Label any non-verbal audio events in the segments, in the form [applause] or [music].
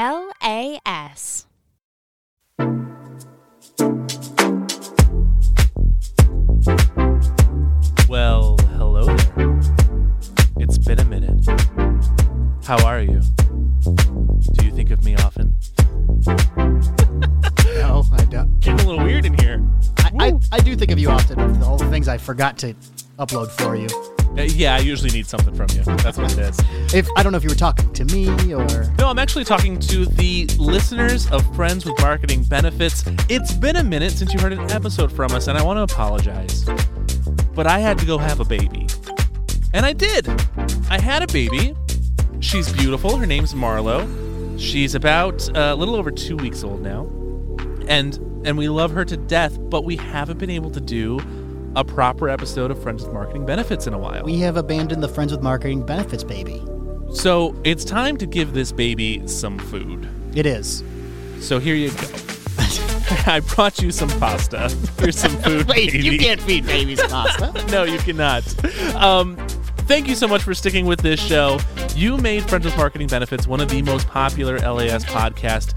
LAS. Well, hello there. It's been a minute. How are you? Do you think of me often? [laughs] No, I don't. Getting a little weird in here. I, I, I do think of you often. of All the things I forgot to upload for you. Uh, yeah, I usually need something from you. That's what it is. If I don't know if you were talking to me or No, I'm actually talking to the listeners of Friends with Marketing Benefits. It's been a minute since you heard an episode from us, and I want to apologize. But I had to go have a baby. And I did. I had a baby. She's beautiful. Her name's Marlo. She's about uh, a little over two weeks old now. And and we love her to death, but we haven't been able to do a proper episode of Friends with Marketing Benefits in a while. we have abandoned the Friends with Marketing benefits baby. So it's time to give this baby some food. It is. So here you go. [laughs] I brought you some pasta. Here's some food. [laughs] Wait, baby. you can't feed babies pasta. [laughs] No, you cannot. Um, thank you so much for sticking with this show. You made Friends with Marketing Benefits one of the most popular LAS podcast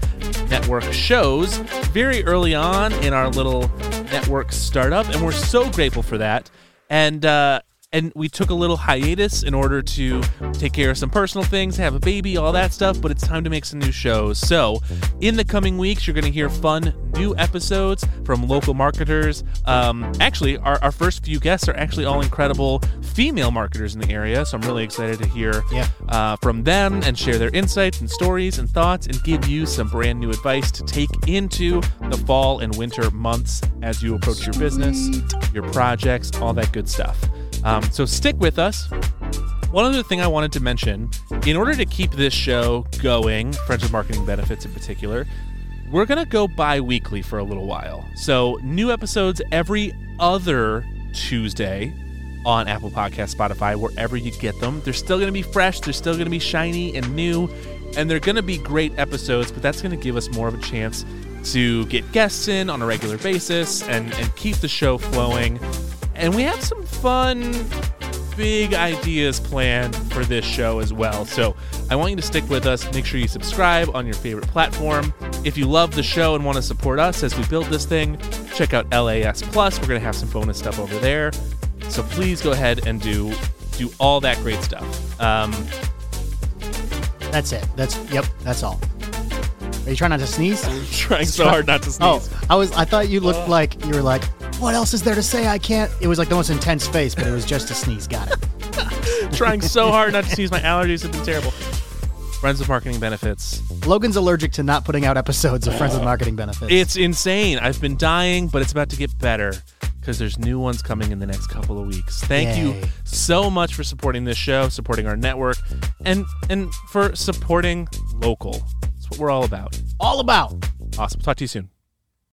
network shows very early on in our little network startup, and we're so grateful for that. And uh, and we took a little hiatus in order to take care of some personal things, have a baby, all that stuff. But it's time to make some new shows. So in the coming weeks, you're going to hear fun new episodes from local marketers. Um, actually, our, our first few guests are actually all incredible female marketers in the area. So I'm really excited to hear Yeah. uh, from them and share their insights and stories and thoughts and give you some brand new advice to take into the fall and winter months as you approach your business, your projects, all that good stuff. Um, so stick with us. One other thing I wanted to mention in order to keep this show going, Friends with Marketing Benefits in particular, we're going to go bi weekly for a little while. So, new episodes every other Tuesday on Apple Podcast, Spotify, wherever you get them. They're still going to be fresh, they're still going to be shiny and new, and they're going to be great episodes, but that's going to give us more of a chance to get guests in on a regular basis and, and keep the show flowing. And we have some fun, big ideas planned for this show as well. So I want you to stick with us. Make sure you subscribe on your favorite platform. If you love the show and want to support us as we build this thing, check out LAS Plus. We're going to have some bonus stuff over there. So please go ahead and do do all that great stuff. Um, That's it. That's yep. That's all. Are you trying not to sneeze? [laughs] trying so hard not to sneeze. Oh. I was. I thought you looked like you were like. What else is there to say? I can't. It was like the most intense face, but it was just a sneeze. Got it. [laughs] trying so hard not to sneeze. My allergies have been terrible. Friends with Marketing Benefits. Logan's allergic to not putting out episodes of Friends with Marketing benefits. It's insane. I've been dying, but it's about to get better because there's new ones coming in the next couple of weeks. Thank you so much for supporting this show, supporting our network, and and for supporting local. That's what we're all about. all about. Awesome. Talk to you soon.